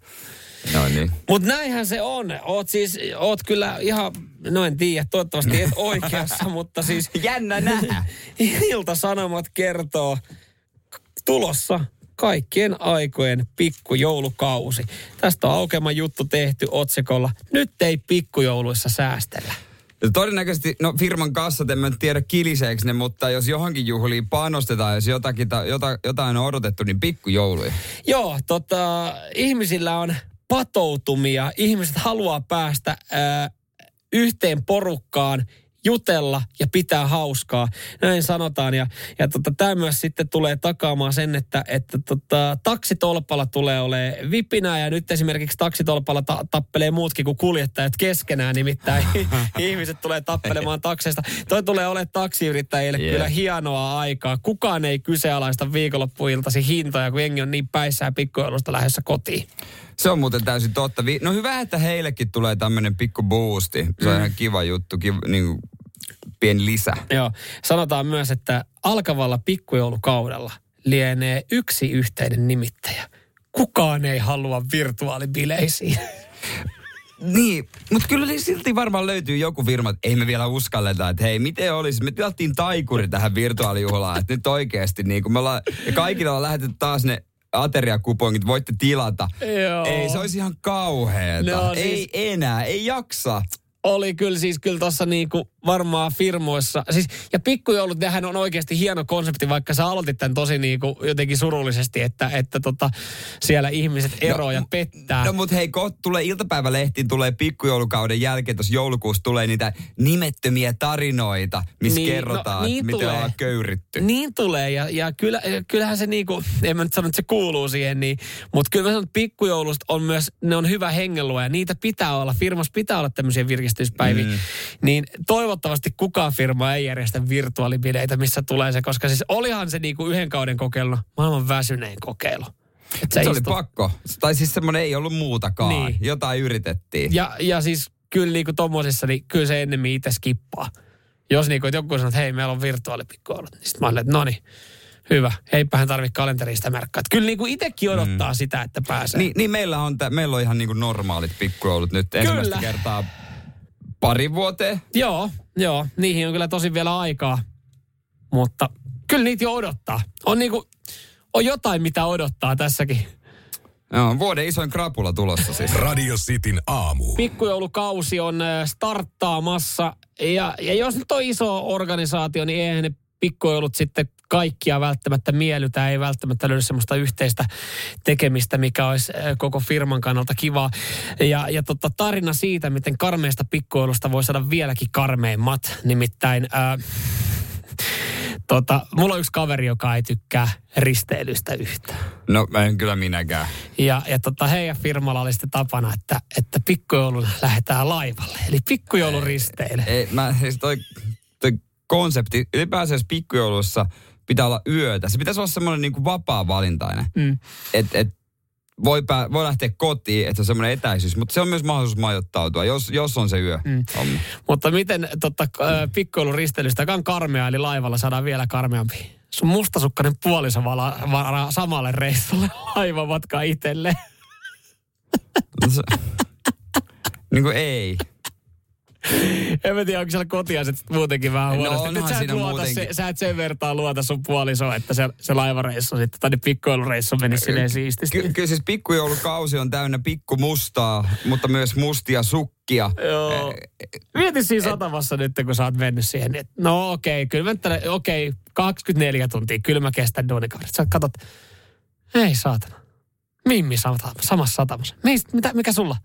no niin. Mutta näinhän se on. Oot siis, oot kyllä ihan, no en tiedä, toivottavasti et oikeassa, mutta siis Jännä nähdä. Ilta-Sanomat kertoo tulossa kaikkien aikojen pikkujoulukausi. Tästä on aukema juttu tehty otsikolla. Nyt ei pikkujouluissa säästellä. Ja Todennäköisesti, no firman kassat, en mä tiedä kiliseeksi ne, mutta jos johonkin juhliin panostetaan, jos jotakin, ta- jota, jotain on odotettu, niin pikkujouluja. Joo, tota, ihmisillä on patoutumia. Ihmiset haluaa päästä ää, yhteen porukkaan, jutella ja pitää hauskaa. Näin sanotaan. Ja, ja tota, tämä myös sitten tulee takaamaan sen, että, että tota, taksitolpalla tulee olemaan vipinää. Ja nyt esimerkiksi taksitolpalla ta- tappelee muutkin kuin kuljettajat keskenään. Nimittäin ihmiset tulee tappelemaan takseista. Toi tulee olemaan taksiyrittäjille Yeah. kyllä hienoa aikaa. Kukaan ei kyseenalaista viikonloppuiltasi hintoja, kun jengi on niin päissään pikkujoulusta lähdössä kotiin. Se on muuten täysin totta. No hyvä, että heillekin tulee tämmöinen pikku boosti. Se on ihan kiva juttu, kiva, niin kuin pieni lisä. Joo. Sanotaan myös, että alkavalla pikkujoulukaudella lienee yksi yhteinen nimittäjä. Kukaan ei halua virtuaalibileisiin. Niin, mutta kyllä niin silti varmaan löytyy joku firma, että ei me vielä uskalleta, että hei, miten olisi, me tilattiin taikuri tähän virtuaalijuhlaan, että nyt oikeasti niin kun me ollaan, ja kaikille on lähetetty taas ne ateriakupongit, voitte tilata. Joo. Ei, se olisi ihan kauheeta. No ei siis- enää, ei jaksa. Oli kyllä siis kyllä tuossa niinku varmaan firmoissa. Siis, ja pikkujoulut, nehän on oikeasti hieno konsepti, vaikka sä aloitit tämän tosi niinku jotenkin surullisesti, että, että tota, siellä ihmiset eroja mu- pettää. No mutta hei, kohta tulee iltapäivälehtiin, tulee pikkujoulukauden jälkeen, tuossa joulukuussa tulee niitä nimettömiä tarinoita, missä Niin, kerrotaan, no, että niin miten tulee. ollaan köyritty. Niin tulee ja, ja kyllä, kyllähän se niinku, en mä nyt sano, että se kuuluu siihen, niin, mutta kyllä mä sanon, että pikkujoulusta on myös, ne on hyvä hengenluoja. Niitä pitää olla, firmassa pitää olla tämmöisiä virkistyspäiviä. Mm. Niin toivottavasti kukaan firma ei järjestä virtuaalibileitä, missä tulee se, koska siis olihan se niinku yhden kauden kokeilu, maailman väsynein kokeilu. Et Se oli istut- pakko. Tai siis semmoinen ei ollut muutakaan. Niin. Jotain yritettiin. ja, ja siis kyllä niinku tommosissa, niin kyllä se ennemmin itse skippaa. Jos niinku, että joku sanoo, että hei, meillä on virtuaalipikkuolut, niin sitten mä olen, että no niin, hyvä. Eipähän tarvitse kalenterista merkkaa. Et Kyllä niinku itsekin odottaa mm. sitä, että pääsee. Niin, niin meillä, on tä, meillä on ihan niinku normaalit pikkujoulut nyt ensimmäistä Kyllä. kertaa pari vuoteen. Joo, joo, niihin on kyllä tosi vielä aikaa. Mutta kyllä niitä jo odottaa. On niinku, on jotain mitä odottaa tässäkin. Joo, vuoden isoin krapula tulossa siis. Radio Cityn aamu. Pikkujoulukausi on äh, starttaamassa. Ja, ja jos nyt on iso organisaatio, niin eihän ne pikkujoulut sitten kaikkia välttämättä miellytä. Ei välttämättä löydy semmoista yhteistä tekemistä, mikä olisi äh, koko firman kannalta kivaa. Ja, ja tota, tarina siitä, miten karmeista pikkujoulusta voi saada vieläkin karmeimmat. Nimittäin... Äh, Tota, mulla on yksi kaveri, joka ei tykkää risteilystä yhtään. No en kyllä minäkään. Ja, ja tota, heidän firmalla oli sitten tapana, että, että pikkujoulun lähdetään laivalle. Eli pikkujouluristeille. Ei, mä, siis toi, toi konsepti, ylipäänsä jos pikkujoulussa pitää olla yötä. Se pitäisi olla semmoinen niinku vapaa valintainen. Mm. Et, et voi, pää, voi lähteä kotiin, että se on semmoinen etäisyys, mutta se on myös mahdollisuus majoittautua, jos, jos on se yö. Mm. Homma. Mutta miten tota, äh, pikkujouluristeilystä, joka on karmea, eli laivalla saadaan vielä karmeampi. Sun mustasukkainen puoliso vala, varaa samalle reissulle laivamatka itselleen. Se- niin kuin ei. En mä tiedä, onko siellä kotiaiset muutenkin vähän No huonosti. Nyt sä, et luota se, sä et sen vertaan luota sun puolisoon, että se, se laivareissu sitten, tai ne pikkujoulureissu menisi silleen siististi. Ky- kyllä siis pikkujoulukausi on täynnä pikkumustaa, mutta myös mustia sukkia. Joo. Mieti siinä satamassa nyt, kun sä oot mennyt siihen. että No okei, kyllä mä okei, 24 tuntia, kyllä mä kestän duunikaverit. Sä katsot, ei saatana. Mimmi samassa satamassa. Mist, mitä, mikä sulla?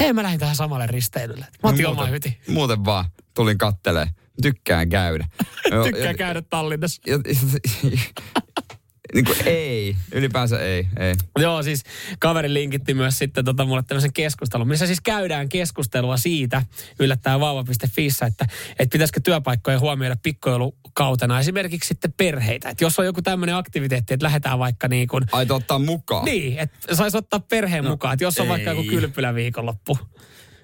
Hei, mä lähdin tähän samalle risteilylle. Mä otin oman hyti. muuten vaan tulin kattelee. Tykkään käydä. Joo, Tykkää ja- käydä Tallinnassa. Niin kuin ei, ylipäänsä ei, ei. Joo, siis kaveri linkitti myös sitten tota mulle tämmöisen keskustelun, missä siis käydään keskustelua siitä, yllättää vauva.fissä, että, että pitäisikö työpaikkoja huomioida pikkujoulukautena esimerkiksi sitten perheitä. Että jos on joku tämmöinen aktiviteetti, että lähdetään vaikka niin kuin... Ai ottaa mukaan? Niin, että saisi ottaa perheen no, mukaan, että jos on ei. vaikka joku kylpylä viikonloppu.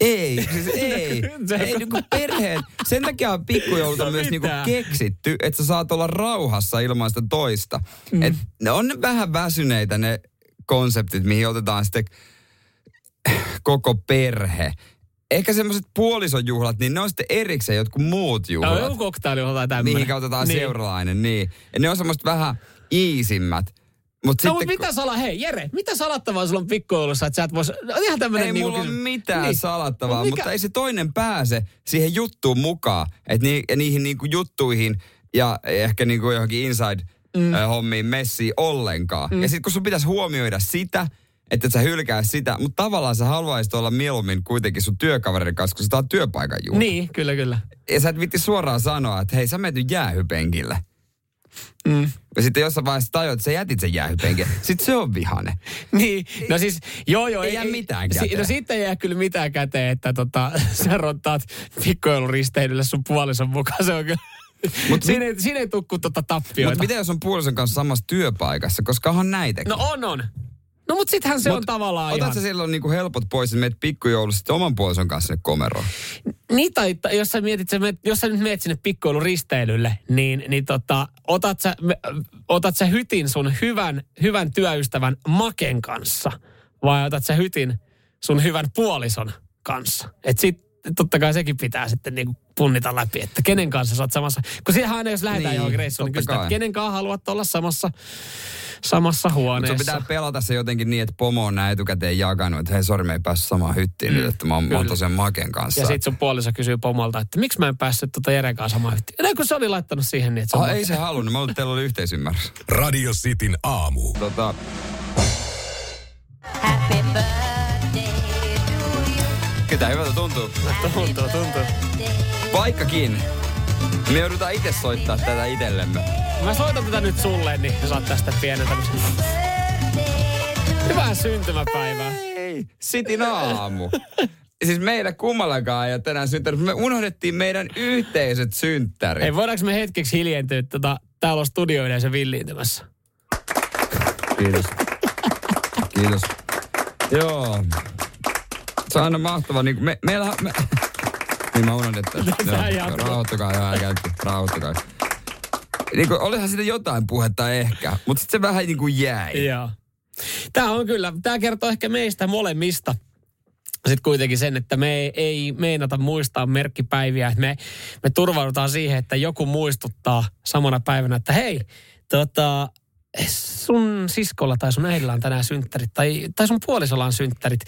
Ei, siis ei. ei niinku perheen. Sen takia on pikkujoulut on myös niinku keksitty, että sä saat olla rauhassa ilman sitä toista. Mm. Et ne on ne vähän väsyneitä ne konseptit, mihin otetaan sitten koko perhe. Ehkä semmoiset puolisojuhlat, niin ne on sitten erikseen jotkut muut juhlat. No, joku koktailijuhla tai tämmöinen. Mihin otetaan niin. seuralainen, niin. Ja ne on semmoista vähän iisimmät. Mut no, sitten, mitä sala, hei Jere, mitä salattavaa sulla on pikkujoulussa, että sä et vois, no, ihan tämmönen Ei niin mulla ole mitään niin. salattavaa, no, mutta ei se toinen pääse siihen juttuun mukaan, että ni, niihin niinku juttuihin ja ehkä niinku johonkin inside-hommiin mm. messiin ollenkaan. Mm. Ja sitten kun sun pitäisi huomioida sitä, että sä hylkää sitä, mutta tavallaan sä haluaisit olla mieluummin kuitenkin sun työkaverin kanssa, kun sä oot työpaikan juhla. Niin, kyllä, kyllä. Ja sä et vitti suoraan sanoa, että hei, sä menet jäähypenkille. Mm. Ja sitten jossain vaiheessa tajuat, että sä jätit sen jäähypenkin. Sitten se on vihane. niin, no siis, joo joo. Ei, ei jää mitään käteen. Si, no sitten ei jää kyllä mitään käteen, että tota, sä rottaat pikkujouluristeilylle sun puolison mukaan. Se on kyllä... Mut siinä, ei, siinä ei tukku tota tappioita. Mutta miten jos on puolison kanssa samassa työpaikassa, koska on näitäkin? No on, on. No mutta sittenhän se Mut on tavallaan otat ihan... sä silloin niinku helpot pois, että meet pikkujoulussa oman puolison kanssa sinne komeroon? Niin, tai jos sä, mietit, sä meet, jos sä nyt meet sinne pikkujouluristeilylle, niin, niin tota, otat, sä, otat sä hytin sun hyvän, hyvän työystävän Maken kanssa, vai otat sä hytin sun hyvän puolison kanssa? Et sit totta kai sekin pitää sitten niinku punnita läpi, että kenen kanssa sä oot samassa. Kun siihen aina jos lähdetään niin, johonkin reissuun, niin kysytään, että kenen kanssa haluat olla samassa samassa huoneessa. Mutta pitää pelata se jotenkin niin, että pomo on näin etukäteen jakanut, että hei sori me ei päässyt samaan hyttiin mm, nyt, että mä oon, mä oon tosiaan Maken kanssa. Ja sit sun puoliso kysyy pomolta, että miksi mä en päässyt tuota Jeren kanssa samaan hyttiin. Ja kun se oli laittanut siihen niin, että se oh, Ei se halunnut, mä luulen, teillä oli yhteisymmärrys. Radio Cityn aamu. Tota, Happy birthday Ketä hyvältä tuntuu. tuntuu, tuntuu. Vaikkakin me joudutaan itse soittaa tätä itsellemme. Mä soitan tätä nyt sulle, niin sä saat tästä pienen tämmöisen... Hyvää syntymäpäivää. Ei, sitin aamu. siis meidän kummallakaan ole tänään synttärit. Me unohdettiin meidän yhteiset synttärit. Ei, voidaanko me hetkeksi hiljentyä, tota, täällä on studioyleisö villiintymässä? Kiitos. Kiitos. Joo. Se on aina mahtavaa. Niin me, meillä, me, niin mä unohdin, että joo, rauhoittukaa, joo, älkää, rauhoittukaa. Niin kuin, olihan siitä jotain puhetta ehkä, mutta sitten se vähän niin kuin jäi. Joo. Tämä on kyllä, tämä kertoo ehkä meistä molemmista sitten kuitenkin sen, että me ei, ei meinata muistaa merkkipäiviä. Me, me turvaudutaan siihen, että joku muistuttaa samana päivänä, että hei, tota, sun siskolla tai sun äidillä on tänään synttärit, tai, tai sun puolisolla on synttärit.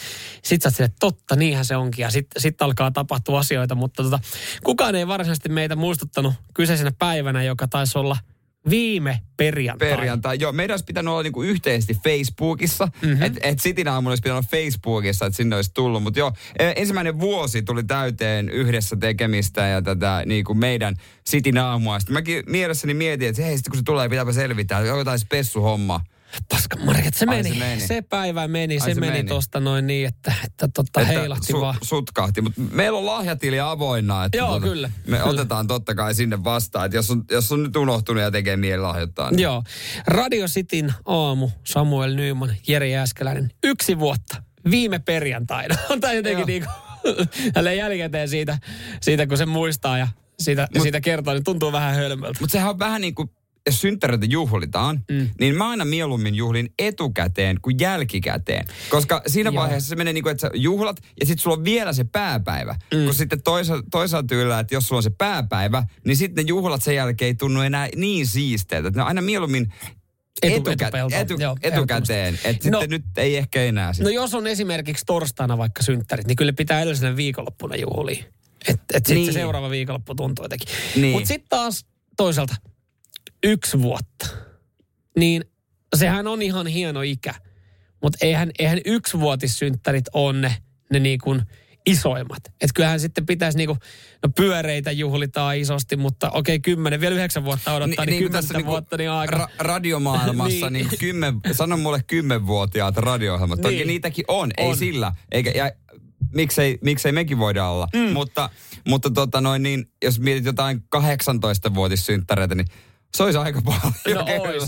Sitten sä oot että totta, niinhän se onkin, ja sitten sit alkaa tapahtua asioita, mutta tota, kukaan ei varsinaisesti meitä muistuttanut kyseisenä päivänä, joka taisi olla – Viime perjantai. Perjantai, joo. Meidän olisi pitänyt olla niinku yhteisesti Facebookissa. Mm-hmm. Että et Sitin aamulla olisi pitänyt olla Facebookissa, että sinne olisi tullut. Mutta joo, e, ensimmäinen vuosi tuli täyteen yhdessä tekemistä ja tätä niinku meidän Sitin aamua. Sitten mäkin mielessäni mietin, että hei, sitten kun se tulee, pitääpä selvitä. Jotain spessuhomma. Paska Marja, se, meni. se meni. Se päivä meni, Ai se, se meni, meni tosta noin niin, että, että, totta että heilahti su, vaan. Sutkahti, mutta meillä on lahjatili avoinna. Että Joo, tuota, kyllä. Me kyllä. otetaan totta kai sinne vastaan, että jos on, jos on nyt unohtunut ja tekee mieli lahjoittaa. Niin. Joo. Radio Cityn aamu, Samuel Nyman, Jeri Jääskeläinen. Yksi vuotta, viime perjantaina. On tämä jotenkin niin kuin, jälkikäteen siitä, siitä, kun se muistaa ja siitä, Mut, siitä kertoo, niin tuntuu vähän hölmöltä. Mutta sehän on vähän niin kuin synttäreitä juhlitaan, mm. niin mä aina mieluummin juhlin etukäteen kuin jälkikäteen. Koska siinä Joo. vaiheessa se menee niin kuin, että sä juhlat ja sitten sulla on vielä se pääpäivä. Mm. Kun sitten toisa, toisaalta yllä, että jos sulla on se pääpäivä, niin sitten ne juhlat sen jälkeen ei tunnu enää niin siisteiltä. Ne on aina mieluummin Etu, etukä, etu, Joo, etukäteen. Että no, sitten nyt ei ehkä enää. Sit. No jos on esimerkiksi torstaina vaikka synttärit, niin kyllä pitää edellisenä viikonloppuna juhlia. Että et sitten niin. se seuraava viikonloppu tuntuu jotenkin. Niin. Mutta sitten taas toisaalta, yksi vuotta, niin sehän on ihan hieno ikä. Mutta eihän, eihän yksivuotissynttärit ole ne, ne niin kuin isoimmat. Että kyllähän sitten pitäisi niinku, no pyöreitä juhlitaan isosti, mutta okei, kymmenen, vielä yhdeksän vuotta odottaa, niin, niin, niin kymmentä niinku vuotta niin aika. Ra- radiomaailmassa niin. niin kymmen, sano mulle kymmenvuotiaat radio-ohjelmat. Toki niin. niitäkin on, on, ei sillä. Eikä, ja miksei, miksei mekin voida olla. Mm. Mutta, mutta tota noin, niin, jos mietit jotain 18-vuotissynttäreitä, niin se olisi aika paljon. No ois.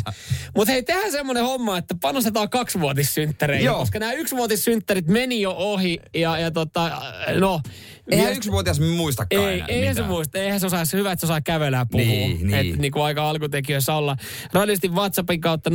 Mutta hei, tehdään semmoinen homma, että panostetaan kaksivuotissynttäreihin, koska nämä yksivuotissynttärit meni jo ohi ja, ja tota, no, Eihän yksivuotias muistakaan ei, enää eihän se muista. Eihän se osaa, se hyvä, että se osaa kävellä ja puhua. Niin, niin. Et, niin kuin aika alkutekijöissä olla. Radistin WhatsAppin kautta 0447255854,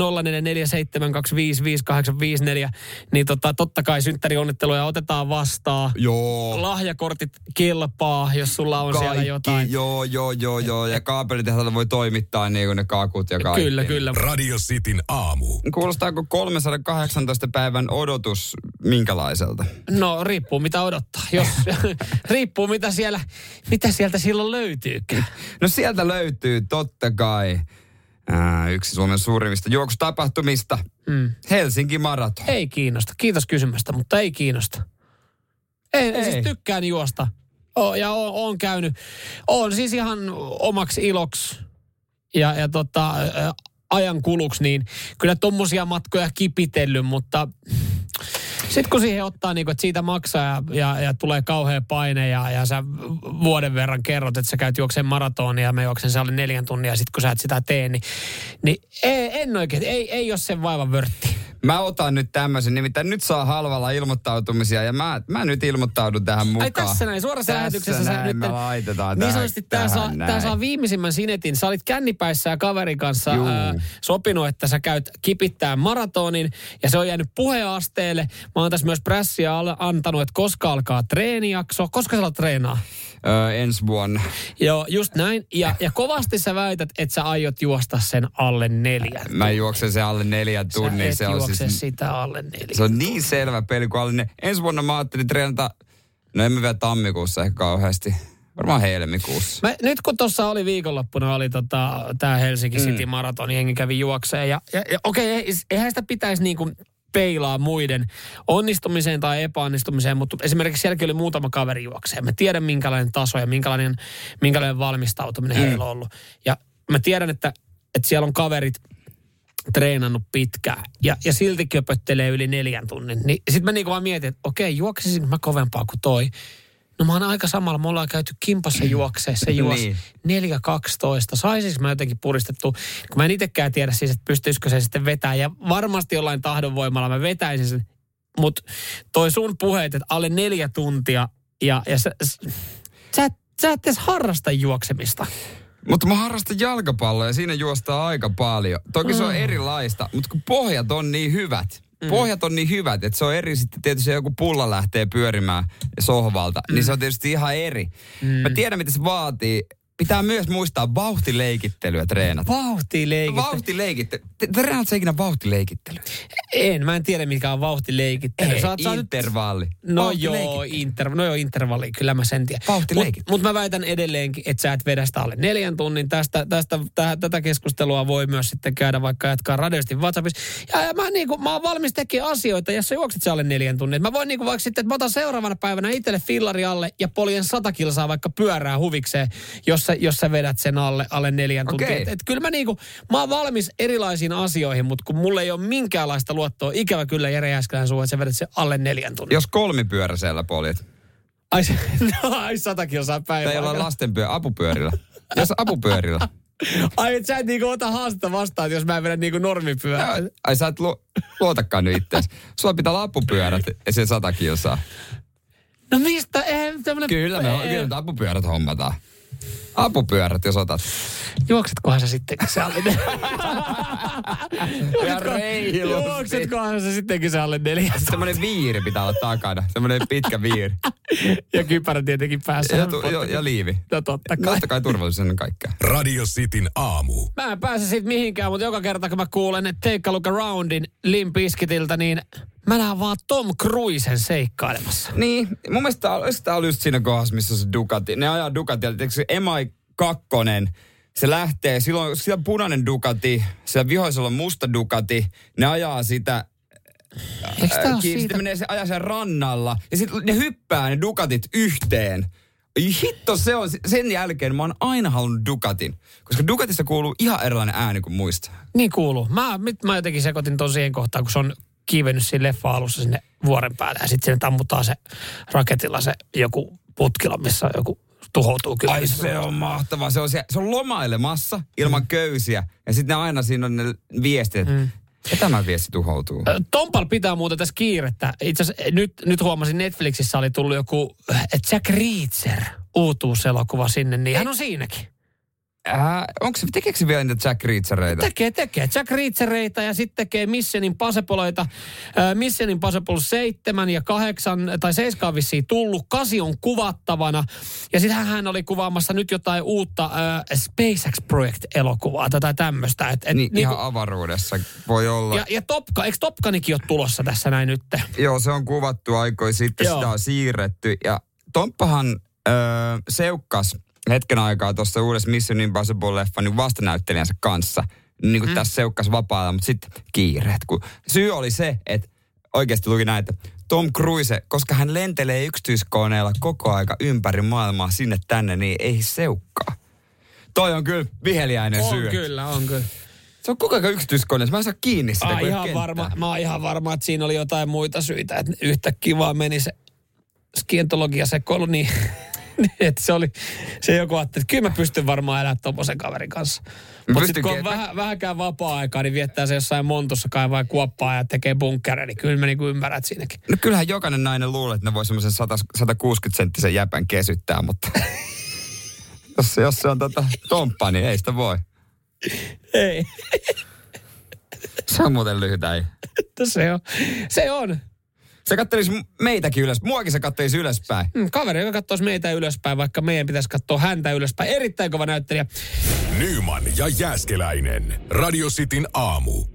niin tota, totta kai synttärionnitteluja otetaan vastaan. Joo. Lahjakortit kelpaa, jos sulla on Kaikki, siellä jotain. Joo, joo, joo, joo. Ja kaapelitehdaalta voi toimittaa niin kuin ne kakut ja kaikki. Kyllä, kyllä. Radio Cityn aamu. Kuulostaako 318 päivän odotus minkälaiselta? No, riippuu mitä odottaa. Jos riippuu mitä, siellä, mitä sieltä silloin löytyykään. No sieltä löytyy totta kai ää, yksi Suomen suurimmista juoksutapahtumista. Mm. Helsinki Marathon. Ei kiinnosta. Kiitos kysymästä, mutta ei kiinnosta. Ei, ei. siis tykkään juosta. O, ja on, on käynyt. On siis ihan omaksi iloksi ja, ja tota, ajan kuluksi, niin kyllä tommosia matkoja kipitellyt, mutta sitten kun siihen ottaa, niin kuin, että siitä maksaa ja, ja, ja tulee kauhea paine ja, ja sä vuoden verran kerrot, että sä käyt juokseen maratonia ja mä juoksen se alle neljän tunnia sitten kun sä et sitä tee, niin, niin ei, en oikein, ei, ei ole sen vaivan vörtti. Mä otan nyt tämmöisen, nimittäin nyt saa halvalla ilmoittautumisia ja mä, mä nyt ilmoittaudun tähän mukaan. Ai tässä näin, suorassa tässä lähetyksessä näin, sä nyt... laitetaan niin sanotusti tää saa, tää saa viimeisimmän sinetin. Sä olit kännipäissä ja kaverin kanssa ää, sopinut, että sä käyt kipittää maratonin ja se on jäänyt puheasteelle. Mä oon tässä myös prässiä antanut, että koska alkaa treenijakso. Koska sä treenaa? Öö, ensi vuonna. Joo, just näin. Ja, ja kovasti sä väität, että sä aiot juosta sen alle neljän. Mä juoksen sen alle neljän tunnin. se on siis, sitä alle neljän. Se on niin selvä peli kuin alle ne. Ensi vuonna mä ajattelin treenata, no emme vielä tammikuussa ehkä kauheasti. Varmaan helmikuussa. Mä, nyt kun tuossa oli viikonloppuna, oli tota, tämä Helsinki City mm. Marathon, jengi kävi juokseen. Ja, ja, ja okei, okay, eihän sitä pitäisi niinku peilaa muiden onnistumiseen tai epäonnistumiseen, mutta esimerkiksi sielläkin oli muutama kaveri juokseen. Mä tiedän, minkälainen taso ja minkälainen, minkälainen valmistautuminen mm. heillä on ollut. Ja mä tiedän, että, että siellä on kaverit treenannut pitkään ja, ja silti köpöttelee yli neljän tunnin. Niin sitten mä niinku vaan mietin, että okei, juoksisin mä kovempaa kuin toi. No mä oon aika samalla, me ollaan käyty kimpassa juokseen, se juosi niin. 4.12. Saisinko mä jotenkin puristettu, kun mä en itsekään tiedä siis, että pystyisikö se sitten vetää. Ja varmasti jollain tahdonvoimalla mä vetäisin sen. Mutta toi sun puheet, että alle neljä tuntia ja, ja sä, sä, sä et edes harrasta juoksemista. Mutta mä harrastan jalkapalloa ja siinä juostaa aika paljon. Toki mm. se on mm. erilaista, mutta kun pohjat on niin hyvät, mm. pohjat on niin hyvät, että se on eri sitten tietysti joku pulla lähtee pyörimään sohvalta, mm. niin se on tietysti ihan eri. Mm. Mä tiedän, mitä se vaatii pitää myös muistaa vauhtileikittelyä treenata. Vauhtileikittely? Vauhtileikittely. Treenaat sä ikinä vauhtileikittelyä? En, mä en tiedä mikä on vauhtileikittely. Ei, Saat, intervalli. Nyt... No joo, inter... no joo, intervalli, kyllä mä sen tiedän. Vauhtileikittely. Mutta mut mä väitän edelleenkin, että sä et vedä sitä alle neljän tunnin. Tästä, tästä, täh, tätä keskustelua voi myös sitten käydä vaikka jatkaa radiosti WhatsAppissa. Ja, ja mä, niinku, mä oon valmis tekemään asioita, jos sä juokset alle neljän tunnin. Mä voin niinku vaikka sitten, että mä otan seuraavana päivänä itselle fillari alle ja poljen sata kilsaa vaikka pyörää huvikseen, jos sä, jos sä vedät sen alle, alle neljän okay. tuntia. Et, et kyllä mä niinku, mä oon valmis erilaisiin asioihin, mutta kun mulla ei ole minkäänlaista luottoa, ikävä kyllä Jere Jääskälän suu, että sä vedät sen alle neljän tuntia. Jos kolmipyöräisellä poljet. Ai, no, ai sata kilsaa päivää. Tai olla lastenpyö, apupyörillä. jos apupyörillä. Ai, et sä et niinku ota haastetta vastaan, jos mä vedän niinku normipyörää. Ai sä et lu- luotakaan nyt itseäsi. Sulla pitää olla apupyörät ja se sata kilsaa. No mistä? Ei, tämmönen... Kyllä, me, ei. kyllä apupyörät hommataan. Apupyörät, jos otat. Juoksetkohan sä sittenkin se alle Ja reilusti. Juoksetkohan sä sittenkin se alle neljä. Semmoinen viiri pitää olla takana. Semmoinen pitkä viiri. ja kypärä tietenkin päässä. Ja, tu, ja, ja liivi. No totta kai. Totta kai turvallisuus on kaikkea. Radio Cityn aamu. Mä en pääse siitä mihinkään, mutta joka kerta kun mä kuulen, että Take a Look Aroundin Limpiskitiltä, niin mä näen vaan Tom Cruisen seikkailemassa. Niin, mun mielestä tämä oli just siinä kohdassa, missä se Ducati. Ne ajaa Ducati, että se Emai kakkonen, se lähtee, silloin siellä punainen Ducati, siellä vihoisella on musta Ducati, ne ajaa sitä Eikö Ää, ole kiinni, siitä? Sitten menee se ajaa sen rannalla ja sitten ne hyppää ne Ducatit yhteen. Hitto se on, sen jälkeen mä oon aina halunnut Ducatin. Koska Ducatista kuuluu ihan erilainen ääni kuin muista. Niin kuuluu. Mä, mit, mä jotenkin sekoitin ton siihen kohtaan, kun se on kiivennyt siinä leffa alussa sinne vuoren päälle ja sitten sinne tammutaan se raketilla se joku putkila, missä joku tuhoutuu kyllä. Ai se on mahtavaa. Se on, se, se on lomailemassa ilman mm. köysiä. Ja sitten aina siinä on ne viestit, että mm. ja tämä viesti tuhoutuu. Tompal pitää muuten tässä kiirettä. Itse asiassa nyt, nyt huomasin, Netflixissä oli tullut joku äh, Jack Reacher uutuuselokuva sinne, niin hän on siinäkin. Äh, onko se, tekeekö se vielä niitä Jack Reachereita? Tekee, tekee. Jack Reachereita ja sitten tekee Mission Impossibleita. Äh, Mission Impossible 7 ja 8, tai 7 on vissiin tullut. 8 on kuvattavana. Ja sitten hän oli kuvaamassa nyt jotain uutta äh, SpaceX Project-elokuvaa tai tämmöistä. Et, et, Niin, niinku- ihan avaruudessa voi olla. ja, ja Topka, eikö Topkanikin ole tulossa tässä näin nyt? Joo, se on kuvattu aikoja sitten, Joo. sitä on siirretty. Ja Tomppahan öö, seukkas hetken aikaa tuossa uudessa Mission Impossible-leffan niin vastanäyttelijänsä kanssa. Niin kuin mm. tässä seukkas vapaalla, mutta sitten kiireet. Kun syy oli se, että oikeasti luki näin, että Tom Cruise, koska hän lentelee yksityiskoneella koko aika ympäri maailmaa sinne tänne, niin ei seukkaa. Toi on kyllä viheliäinen On syy. kyllä, on kyllä. Se on koko ajan yksityiskoneessa. Mä en saa kiinni sitä, ole ihan kenttää. varma, mä oon ihan varma, että siinä oli jotain muita syitä, että yhtäkkiä vaan meni se skientologia sekoilu niin, että se oli, se joku ajatteli, että kyllä mä pystyn varmaan elämään tommosen kaverin kanssa. Mutta sitten kun on vähän, vähänkään vapaa-aikaa, niin viettää se jossain montussa kaivaa kuoppaa ja tekee bunkkereja, niin kyllä mä niinku ymmärrän että siinäkin. No kyllähän jokainen nainen luulee, että ne voi semmoisen 100 160 senttisen jäpän kesyttää, mutta jos, se- jos se on tota tomppa, niin ei sitä voi. Ei, Se on muuten lyhyt äijä. se on. Se on. Se kattelisi meitäkin ylös. Muakin se kattelisi ylöspäin. Mm, Kaveri, joka katsoisi meitä ylöspäin, vaikka meidän pitäisi katsoa häntä ylöspäin. Erittäin kova näyttelijä. Nyman ja Jääskeläinen. Radio Cityn aamu.